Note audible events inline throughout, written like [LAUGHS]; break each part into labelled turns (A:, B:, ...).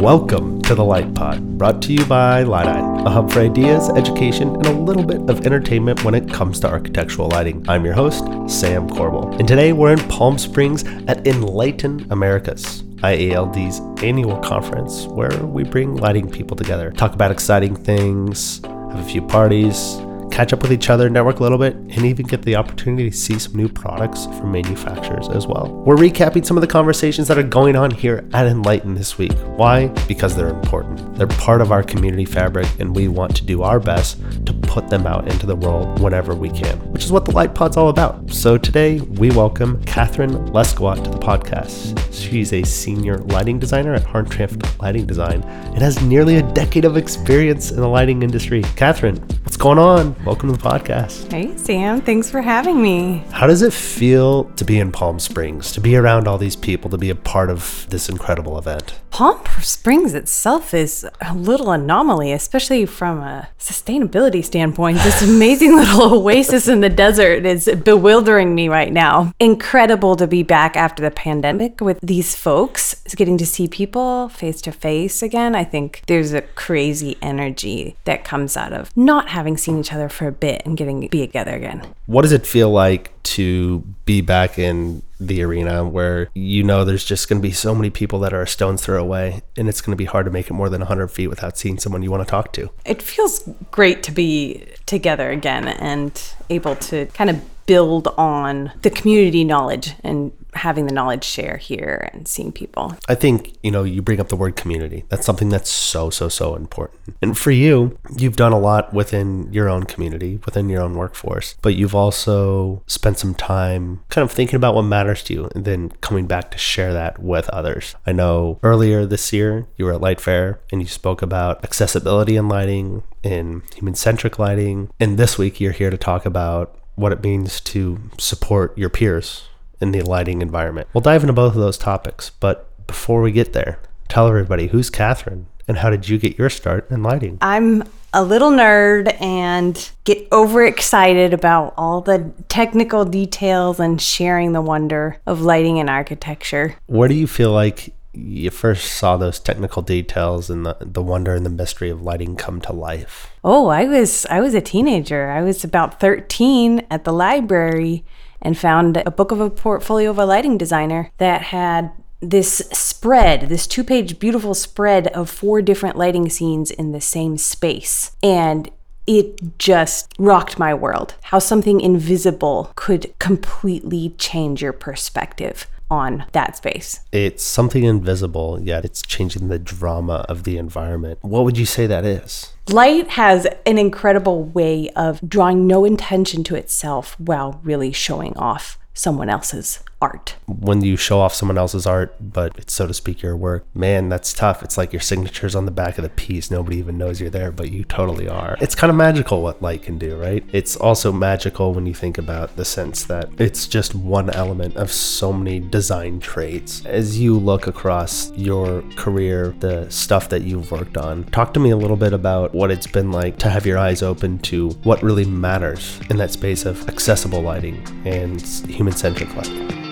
A: Welcome to the Light Pod, brought to you by Lytei, a hub for ideas, education, and a little bit of entertainment when it comes to architectural lighting. I'm your host, Sam Corbel, and today we're in Palm Springs at Enlighten Americas. IALD's annual conference where we bring lighting people together, talk about exciting things, have a few parties, catch up with each other, network a little bit, and even get the opportunity to see some new products from manufacturers as well. We're recapping some of the conversations that are going on here at Enlighten this week. Why? Because they're important. They're part of our community fabric, and we want to do our best to put them out into the world whenever we can, which is what the Light Pod's all about. So today, we welcome Catherine Lesquat to the podcast. She's a senior lighting designer at Hartranft Lighting Design and has nearly a decade of experience in the lighting industry. Catherine, what's going on? Welcome to the podcast.
B: Hey, Sam. Thanks for having me.
A: How does it feel to be in Palm Springs, to be around all these people, to be a part of this incredible event?
B: Palm Springs itself is a little anomaly, especially from a sustainability standpoint. This amazing [LAUGHS] little oasis in the desert is bewildering me right now. Incredible to be back after the pandemic with these folks, getting to see people face to face again. I think there's a crazy energy that comes out of not having seen each other for a bit and getting to be together again.
A: What does it feel like to be back in the arena where you know there's just going to be so many people that are a stone's throw away and it's going to be hard to make it more than 100 feet without seeing someone you want to talk to.
B: It feels great to be together again and able to kind of build on the community knowledge and having the knowledge share here and seeing people.
A: I think, you know, you bring up the word community. That's something that's so, so, so important. And for you, you've done a lot within your own community, within your own workforce, but you've also spent some time kind of thinking about what matters to you and then coming back to share that with others. I know earlier this year you were at LightFair and you spoke about accessibility in lighting, in human centric lighting. And this week you're here to talk about what it means to support your peers in the lighting environment. We'll dive into both of those topics, but before we get there, tell everybody who's Catherine and how did you get your start in lighting?
B: I'm a little nerd and get overexcited about all the technical details and sharing the wonder of lighting and architecture.
A: Where do you feel like you first saw those technical details and the, the wonder and the mystery of lighting come to life?
B: Oh, I was I was a teenager. I was about 13 at the library and found a book of a portfolio of a lighting designer that had this spread, this two page beautiful spread of four different lighting scenes in the same space. And it just rocked my world. How something invisible could completely change your perspective on that space.
A: It's something invisible, yet it's changing the drama of the environment. What would you say that is?
B: Light has an incredible way of drawing no attention to itself while really showing off someone else's art.
A: When you show off someone else's art, but it's so to speak your work, man, that's tough. It's like your signature's on the back of the piece. Nobody even knows you're there, but you totally are. It's kind of magical what light can do, right? It's also magical when you think about the sense that it's just one element of so many design traits. As you look across your career, the stuff that you've worked on, talk to me a little bit about what it's been like to have your eyes open to what really matters in that space of accessible lighting and human centric lighting.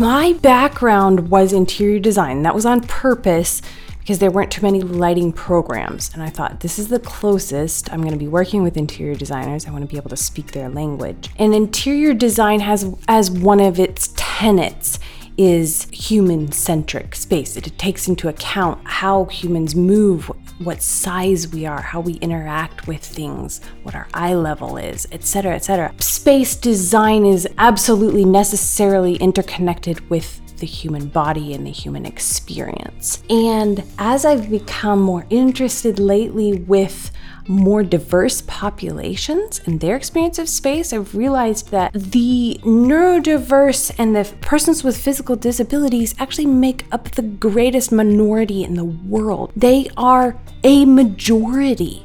B: My background was interior design. That was on purpose because there weren't too many lighting programs. And I thought, this is the closest I'm going to be working with interior designers. I want to be able to speak their language. And interior design has as one of its tenets is human centric space. It takes into account how humans move, what size we are, how we interact with things, what our eye level is, etc., etc. Space design is absolutely necessarily interconnected with the human body and the human experience. And as I've become more interested lately with more diverse populations and their experience of space, I've realized that the neurodiverse and the persons with physical disabilities actually make up the greatest minority in the world. They are a majority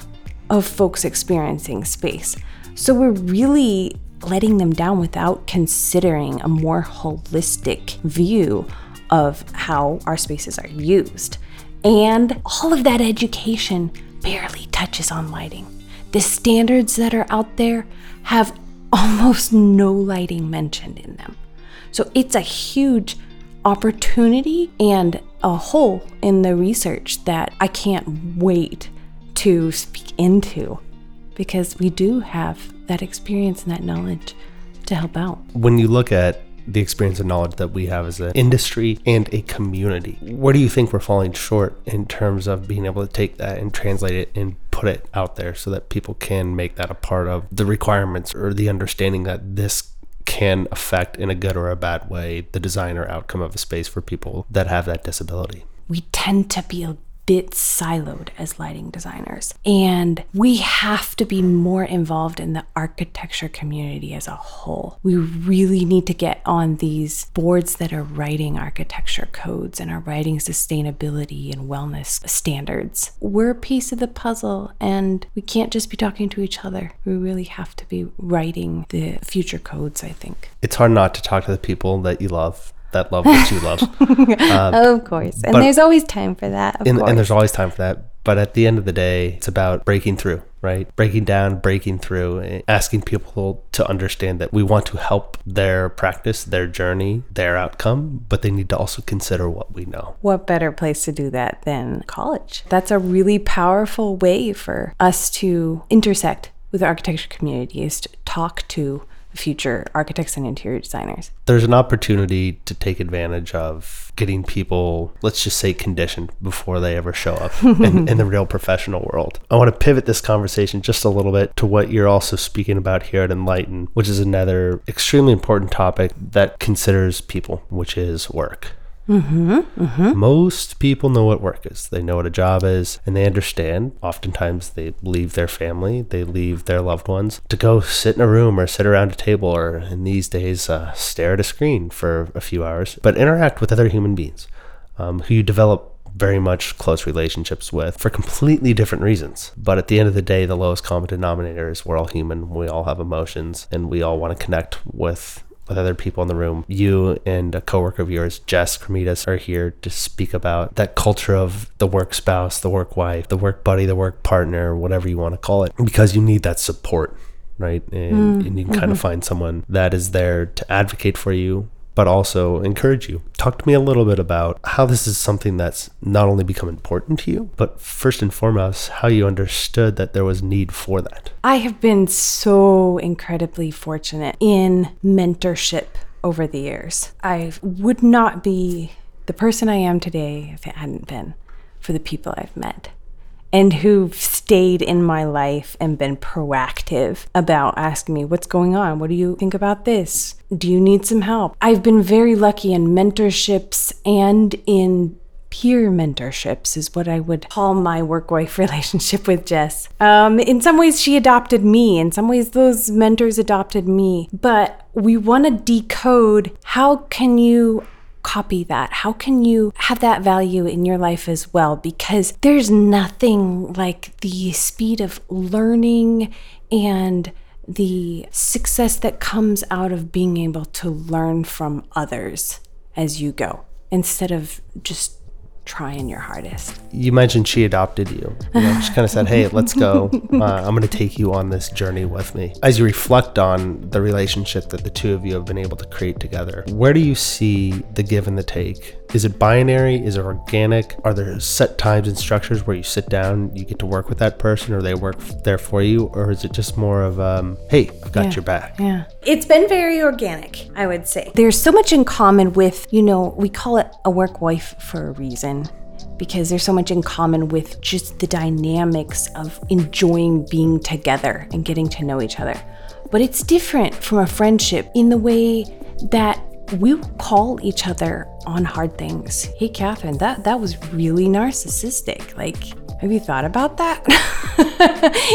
B: of folks experiencing space. So we're really letting them down without considering a more holistic view of how our spaces are used. And all of that education barely touches on lighting. The standards that are out there have [LAUGHS] almost no lighting mentioned in them. So it's a huge opportunity and a hole in the research that I can't wait to speak into because we do have that experience and that knowledge to help out.
A: When you look at the experience and knowledge that we have as an industry and a community, where do you think we're falling short in terms of being able to take that and translate it and put it out there so that people can make that a part of the requirements or the understanding that this can affect in a good or a bad way the design or outcome of a space for people that have that disability?
B: We tend to be bit siloed as lighting designers. And we have to be more involved in the architecture community as a whole. We really need to get on these boards that are writing architecture codes and are writing sustainability and wellness standards. We're a piece of the puzzle and we can't just be talking to each other. We really have to be writing the future codes, I think.
A: It's hard not to talk to the people that you love that love that you love.
B: Uh, [LAUGHS] of course. And there's always time for that.
A: And, and, there's always time for that. But at the end of the day, it's about breaking through, right? Breaking down, breaking through, eh, asking people to understand that we want to help their practice, their journey, their outcome, but they need to also consider what we know.
B: What better place to do that than college? That's a really powerful way for us to intersect with the architecture community is to talk to future architects and interior designers.
A: There's an opportunity to take advantage of getting people, let's just say, conditioned before they ever show up [LAUGHS] in, in, the real professional world. I want to pivot this conversation just a little bit to what you're also speaking about here at Enlighten, which is another extremely important topic that considers people, which is work. Mm-hmm, mm-hmm. Most people know what work is. They know what a job is, and they understand. Oftentimes, they leave their family, they leave their loved ones to go sit in a room or sit around a table, or in these days, uh, stare at a screen for a few hours, but interact with other human beings um, who you develop very much close relationships with for completely different reasons. But at the end of the day, the lowest common denominator is we're all human, we all have emotions, and we all want to connect with with other people in the room. You and a coworker of yours, Jess Cremitas, are here to speak about that culture of the work spouse, the work wife, the work buddy, the work partner, whatever you want to call it, because you need that support, right? And, mm, and you can mm-hmm. kind of find someone that is there to advocate for you, but also encourage you. Talk to me a little bit about how this is something that's not only become important to you, but first and foremost, how you understood that there was need for that.
B: I have been so incredibly fortunate in mentorship over the years. I would not be the person I am today if it hadn't been for the people I've met and who've stayed in my life and been proactive about asking me, What's going on? What do you think about this? Do you need some help? I've been very lucky in mentorships and in peer mentorships is what I would call my work wife [LAUGHS] relationship with Jess. Um, in some ways, she adopted me. In some ways, those mentors adopted me. But we want to decode how can you copy that? How can you have that value in your life as well? Because there's nothing like the speed of learning and the success that comes out of being able to learn from others as you go instead of just trying your hardest.
A: You mentioned she adopted you. you know, she kind of said, "Hey, let's go. [LAUGHS] Uh, I'm going to take you on this journey with me." As you reflect on the relationship that the two of you have been able to create together, where do you see the give and the take? Is it binary? Is it organic? Are there set times and structures where you sit down, you get to work with that person, or they work there for you, or is it just more of, um, "Hey, I've got
B: yeah,
A: your back"?
B: Yeah, it's been very organic, I would say. There's so much in common with, you know, we call it a work wife for a reason because there's so much in common with just the dynamics of enjoying being together and getting to know each other. But it's different from a friendship in the way that we call each other on hard things. Hey, Catherine, that, that was really narcissistic. Like, have you thought about that?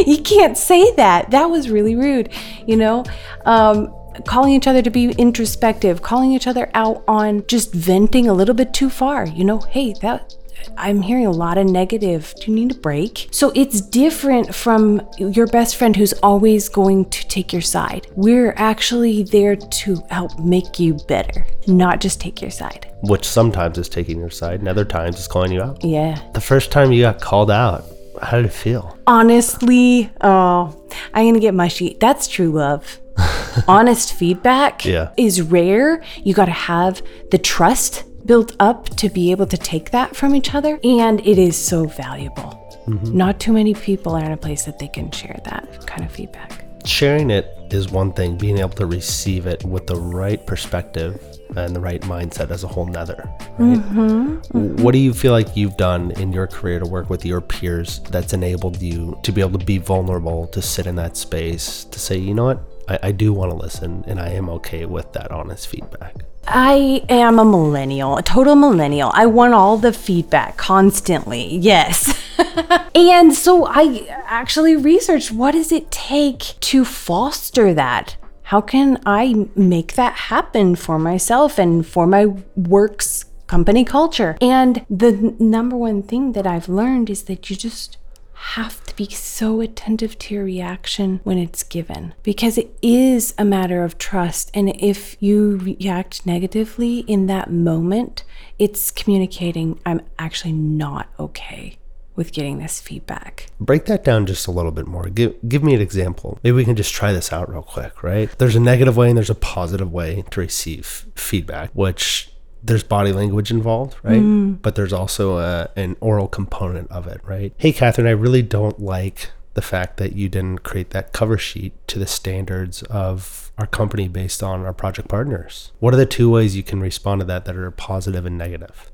B: [LAUGHS] you can't say that. That was really rude. You know, um, calling each other to be introspective, calling each other out on just venting a little bit too far. You know, hey, that I'm hearing a lot of negative. Do you need a break? So it's different from your best friend who's always going to take your side. We're actually there to help make you better, not just take your side.
A: Which sometimes is taking your side, and other times is calling you out.
B: Yeah.
A: The first time you got called out, how did it feel?
B: Honestly, oh, I'm gonna get mushy. That's true love. [LAUGHS] Honest feedback
A: yeah.
B: is rare. You got to have the trust built up to be able to take that from each other. And it is so valuable. Mm-hmm. Not too many people are in a place that they can share that kind of feedback.
A: Sharing it is one thing, being able to receive it with the right perspective and the right mindset as a whole nother. Right? Mm-hmm. Mm-hmm. What do you feel like you've done in your career to work with your peers that's enabled you to be able to be vulnerable, to sit in that space, to say, you know what, I, I do want to listen and I am okay with that honest feedback?
B: I am a millennial, a total millennial. I want all the feedback constantly. Yes. [LAUGHS] and so I actually researched what does it take to foster that? How can I make that happen for myself and for my work's company culture? And the number one thing that I've learned is that you just have to be so attentive to your reaction when it's given because it is a matter of trust. And if you react negatively in that moment, it's communicating, I'm actually not okay with getting this feedback.
A: break that down just a little bit more. Give give me an example. Maybe we can just try this out real quick, right? There's a negative way and there's a positive way to receive feedback, which there's body language involved, right? Mm. But there's also a, an oral component of it, right? Hey, Catherine, I really don't like the fact that you didn't create that cover sheet to the standards of our company based on our project partners. What are the two ways you can respond to that that are positive and negative?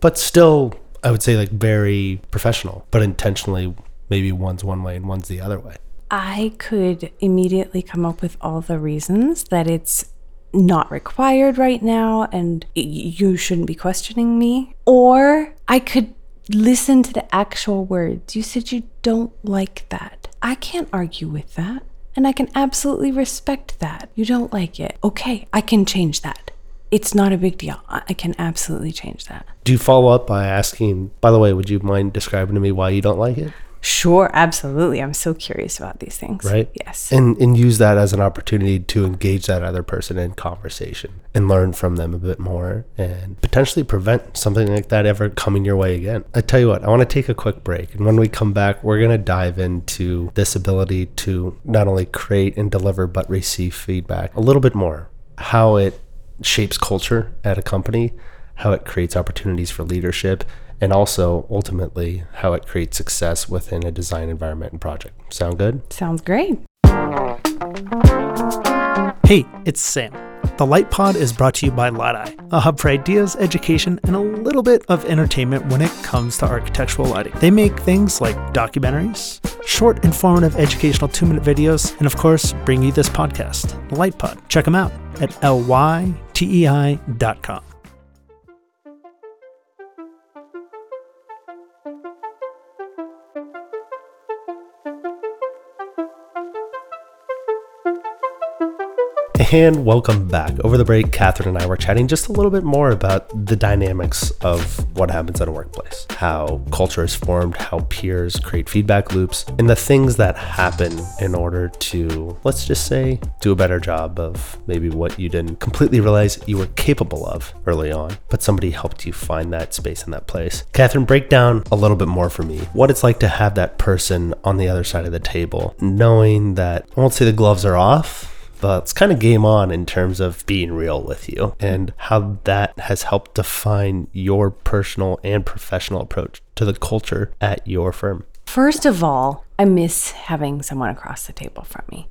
A: But still, I would say like very professional, but intentionally maybe one's one way and one's the other way.
B: I could immediately come up with all the reasons that it's not required right now and you shouldn't be questioning me. Or I could listen to the actual words. You said you don't like that. I can't argue with that. And I can absolutely respect that. You don't like it. Okay, I can change that. It's not a big deal. I can absolutely change that.
A: Do you follow up by asking, by the way, would you mind describing to me why you don't like it?
B: Sure, absolutely. I'm so curious about these things.
A: Right?
B: Yes.
A: And and use that as an opportunity to engage that other person in conversation and learn from them a bit more and potentially prevent something like that ever coming your way again. I tell you what, I want to take a quick break. And when we come back, we're going to dive into this ability to not only create and deliver, but receive feedback a little bit more. How it shapes culture at a company, how it creates opportunities for leadership, and also ultimately how it creates success within a design environment and project. Sound good?
B: Sounds great.
C: Hey, it's Sam. The Lytei Pod is brought to you by Light a hub for ideas, education, and a little bit of entertainment when it comes to architectural lighting. They make things like documentaries, short, informative, educational two minute videos, and of course, bring you this podcast, The Light Pod. Check them out at lytei.com.
A: And welcome back. Over the break, Catherine and I were chatting just a little bit more about the dynamics of what happens at a workplace, how culture is formed, how peers create feedback loops, and the things that happen in order to, let's just say, do a better job of maybe what you didn't completely realize you were capable of early on, but somebody helped you find that space in that place. Catherine, break down a little bit more for me what it's like to have that person on the other side of the table, knowing that I won't say the gloves are off it's kind of game on in terms of being real with you and how that has helped define your personal and professional approach to the culture at your firm.
B: First of all, I miss having someone across the table from me.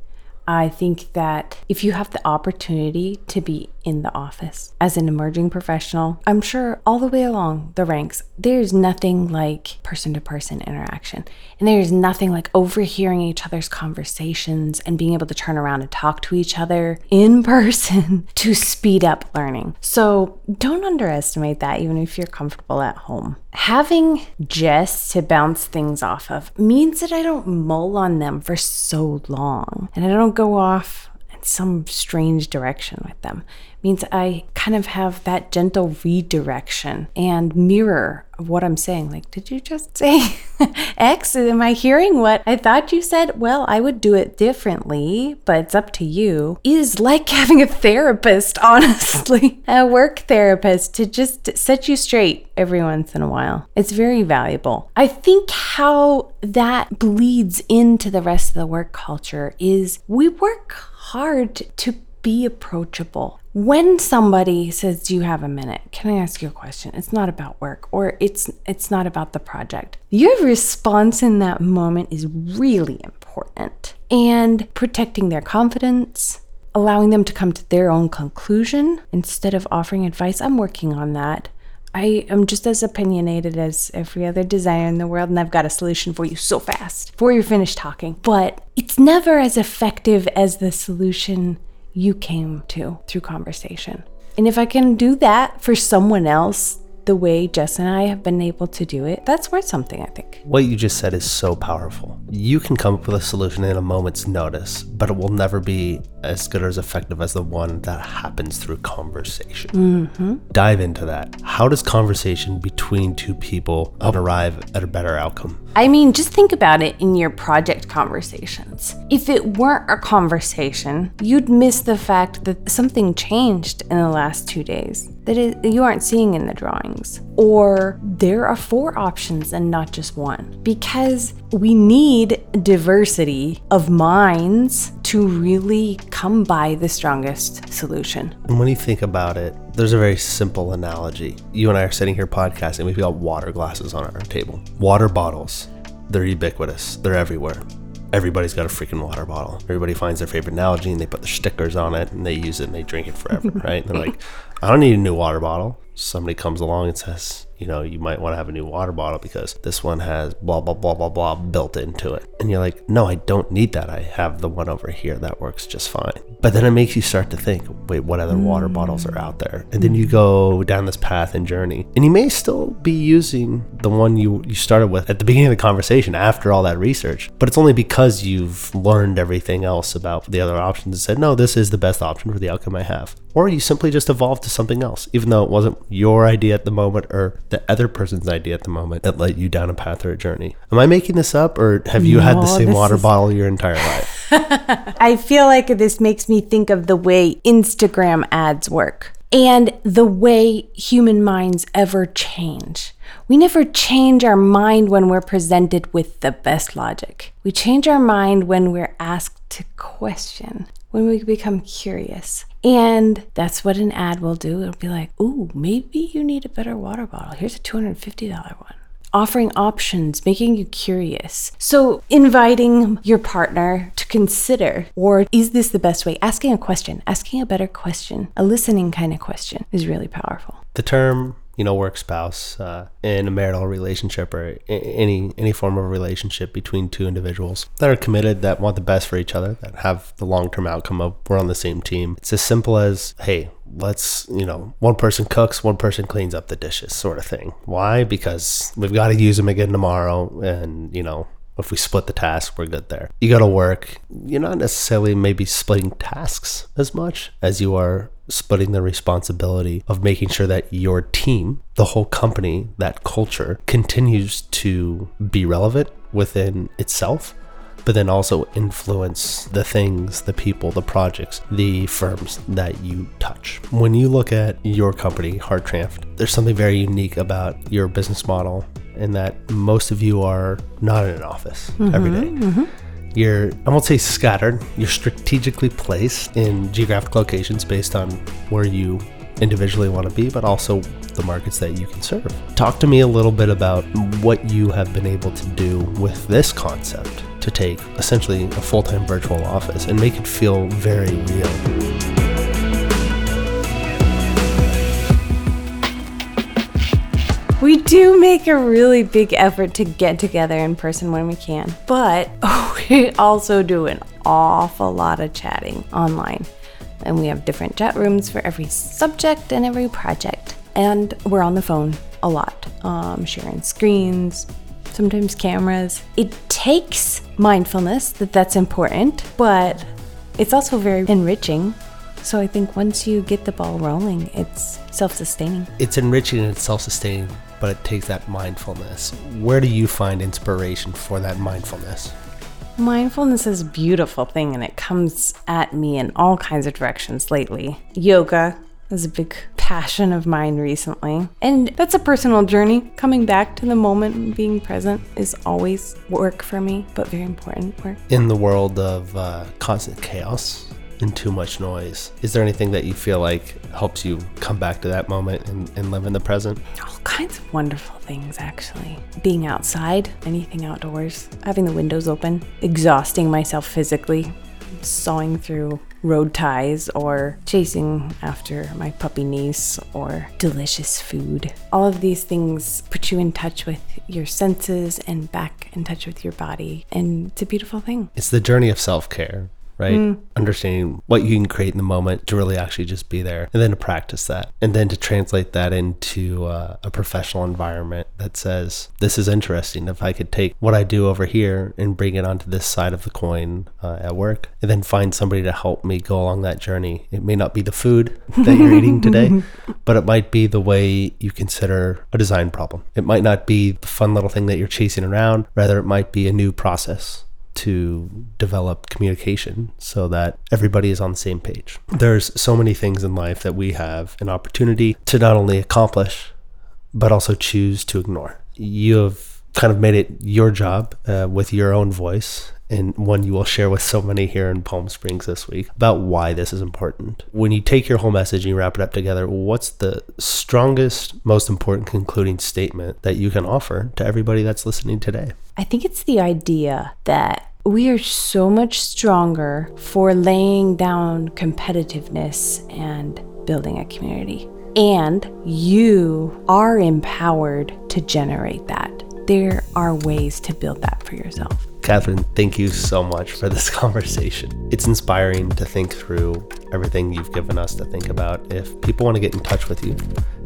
B: I think that if you have the opportunity to be in the office as an emerging professional, I'm sure all the way along the ranks, there's nothing like person to person interaction. And there's nothing like overhearing each other's conversations and being able to turn around and talk to each other in [LAUGHS] person to speed up learning. So don't underestimate that, even if you're comfortable at home. Having Jess to bounce things off of means that I don't mull on them for so long and I don't go off some strange direction with them. means I kind of have that gentle redirection and mirror of what I'm saying. Like, did you just say [LAUGHS] X? Am I hearing what I thought you said? Well, I would do it differently, but it's up to you. Is like [LAUGHS] having a therapist, [LAUGHS] honestly, a work therapist to just set you straight every once in a while. It's very valuable. I think how that bleeds into the rest of the work culture is we work hard to be approachable. when somebody says do you have a minute? Can i ask you a question? It's not about work or it's it's not about the project. Your response in that moment is really important. And protecting their confidence allowing them to come to their own conclusion instead of offering advice i'm working on that I am just as opinionated as every other designer in the world, and I've got a solution for you so fast before you're finished talking. But it's never as effective as the solution you came to through conversation. And if I can do that for someone else, the way Jess and I have been able to do it, that's worth something, I think.
A: What you just said is so powerful. You can come up with a solution in a moment's notice, but it will never be as good or as effective as the one that happens through conversation. Mm-hmm. Dive into that. How does conversation between two people help arrive at a better outcome?
B: I mean, just think about it in your project conversations. If it weren't a conversation, you'd miss the fact that something changed in the last two days that it, you aren't seeing in the drawings. Or there are four options and not just one. Because we need diversity of minds to really come by the strongest solution.
A: And when you think about it, there's a very simple analogy. You and I are sitting here podcasting, we've got water glasses on our table. Water bottles, they're ubiquitous, they're everywhere. Everybody's got a freaking water bottle. Everybody finds their favorite analogy and they put the stickers on it and they use it and they drink it forever, [LAUGHS] right? And they're like, I don't need a new water bottle. Somebody comes along and says, you know, you might want to have a new water bottle because this one has blah, blah, blah, blah, blah built into it. And you're like, no, I don't need that. I have the one over here that works just fine. But then it makes you start to think, wait, what other water mm. bottles are out there? And then you go down this path and journey. And you may still be using the one you, you started with at the beginning of the conversation after all that research. But it's only because you've learned everything else about the other options and said, no, this is the best option for the outcome I have. Or you simply just evolved to something else, even though it wasn't your idea at the moment or the other person's idea at the moment that led you down a path or a journey. Am I making this up or have you had the same water
B: is-
A: bottle your entire life? [LAUGHS]
B: I feel like this makes me think of the way Instagram ads work and the way human minds ever change. We never change our mind when we're presented with the best logic. We change our mind when we're asked to question, when we become curious. And that's what an ad will do. It'll be like, ooh, maybe you need a better water bottle. Here's a $250 one offering options, making you curious. So, inviting your partner to consider, or is this the best way? Asking a question, asking a better question, a listening kind of question is really powerful.
A: the term you know work spouse uh, in a marital relationship or any any form of relationship between two individuals that are committed that want the best for each other that have the long-term outcome of we're on the same team. It's as simple as hey let's you know one person cooks one person cleans up the dishes sort of thing. Why? Because we've got to use them again tomorrow and you know if we split the task, we're good there. You got to work. You're not necessarily maybe splitting tasks as much as you are splitting the responsibility of making sure that your team, the whole company, that culture continues to be relevant within itself, but then also influence the things, the people, the projects, the firms that you touch. When you look at your company, Hartranft, there's something very unique about your business model in that most of you are not in an office mm-hmm, every day. Mm-hmm. You're, I won't say scattered, you're strategically placed in geographic locations based on where you individually want to be, but also the markets that you can serve. Talk to me a little bit about what you have been able to do with this concept to take essentially a full time virtual office and make it feel very real.
B: We do make a really big effort to get together in person when we can, but [LAUGHS] we also do an awful lot of chatting online. And we have different chat rooms for every subject and every project. And we're on the phone a lot, um, sharing screens, sometimes cameras. It takes mindfulness that that's important, but it's also very enriching. So I think once you get the ball rolling, it's self-sustaining.
A: It's enriching and it's self sustaining, but it takes that mindfulness. Where do you find inspiration for that mindfulness?
B: Mindfulness is a beautiful thing and it comes at me in all kinds of directions lately. Yoga is a big passion of mine recently. And that's a personal journey. Coming back to the moment and being present is always work for me, but very important work.
A: In the world of uh, constant chaos and too much noise. Is there anything that you feel like helps you come back to that moment and, and live in the present?
B: All kinds of wonderful things, actually. Being outside, anything outdoors, having the windows open, exhausting myself physically, sawing through road ties or chasing after my puppy niece or delicious food. All of these things put you in touch with your senses and back in touch with your body. And it's a beautiful thing.
A: It's the journey of self care right?
B: Mm.
A: Understanding what you can create in the moment to really actually just be there and then to practice that and then to translate that into uh, a professional environment that says, this is interesting. If I could take what I do over here and bring it onto this side of the coin uh, at work and then find somebody to help me go along that journey. It may not be the food that you're eating [LAUGHS] today, but it might be the way you consider a design problem. It might not be the fun little thing that you're chasing around, rather, it might be a new process to develop communication so that everybody is on the same page. There's so many things in life that we have an opportunity to not only accomplish, but also choose to ignore. You have kind of made it your job uh, with your own voice and one you will share with so many here in Palm Springs this week about why this is important. When you take your whole message and you wrap it up together, what's the strongest, most important concluding statement that you can offer to everybody that's listening today?
B: I think it's the idea that we are so much stronger for laying down competitiveness and building a community. And you are empowered to generate that. There are ways to build that for yourself.
A: Catherine, thank you so much for this [LAUGHS] conversation. It's inspiring to think through everything you've given us to think about. If people want to get in touch with you,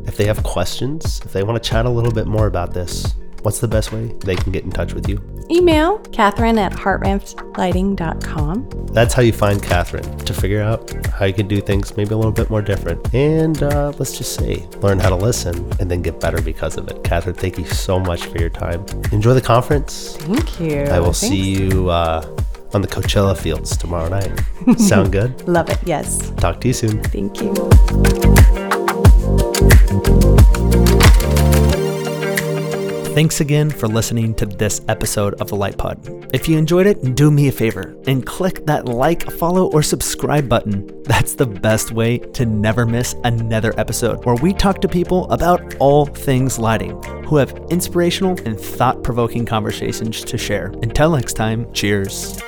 A: if they have questions, if they want to chat a little bit more about this, what's the best way they can get in touch with you?
B: Email Catherine at hartranftlighting.com.
A: That's how you find Catherine to figure out how you can do things maybe a little bit more different. And uh, let's just say, learn how to listen and then get better because of it. Catherine, thank you so much for your time. Enjoy the conference.
B: Thank you.
A: I will
B: Thanks.
A: see you uh, on the Coachella fields tomorrow night. [LAUGHS] Sound good?
B: Love it. Yes.
A: Talk to you soon.
B: Thank you.
C: Thanks again for listening to this episode of the Light Pod. If you enjoyed it, do me a favor and click that like, follow, or subscribe button. That's the best way to never miss another episode where we talk to people about all things lighting who have inspirational and thought provoking conversations to share. Until next time, cheers.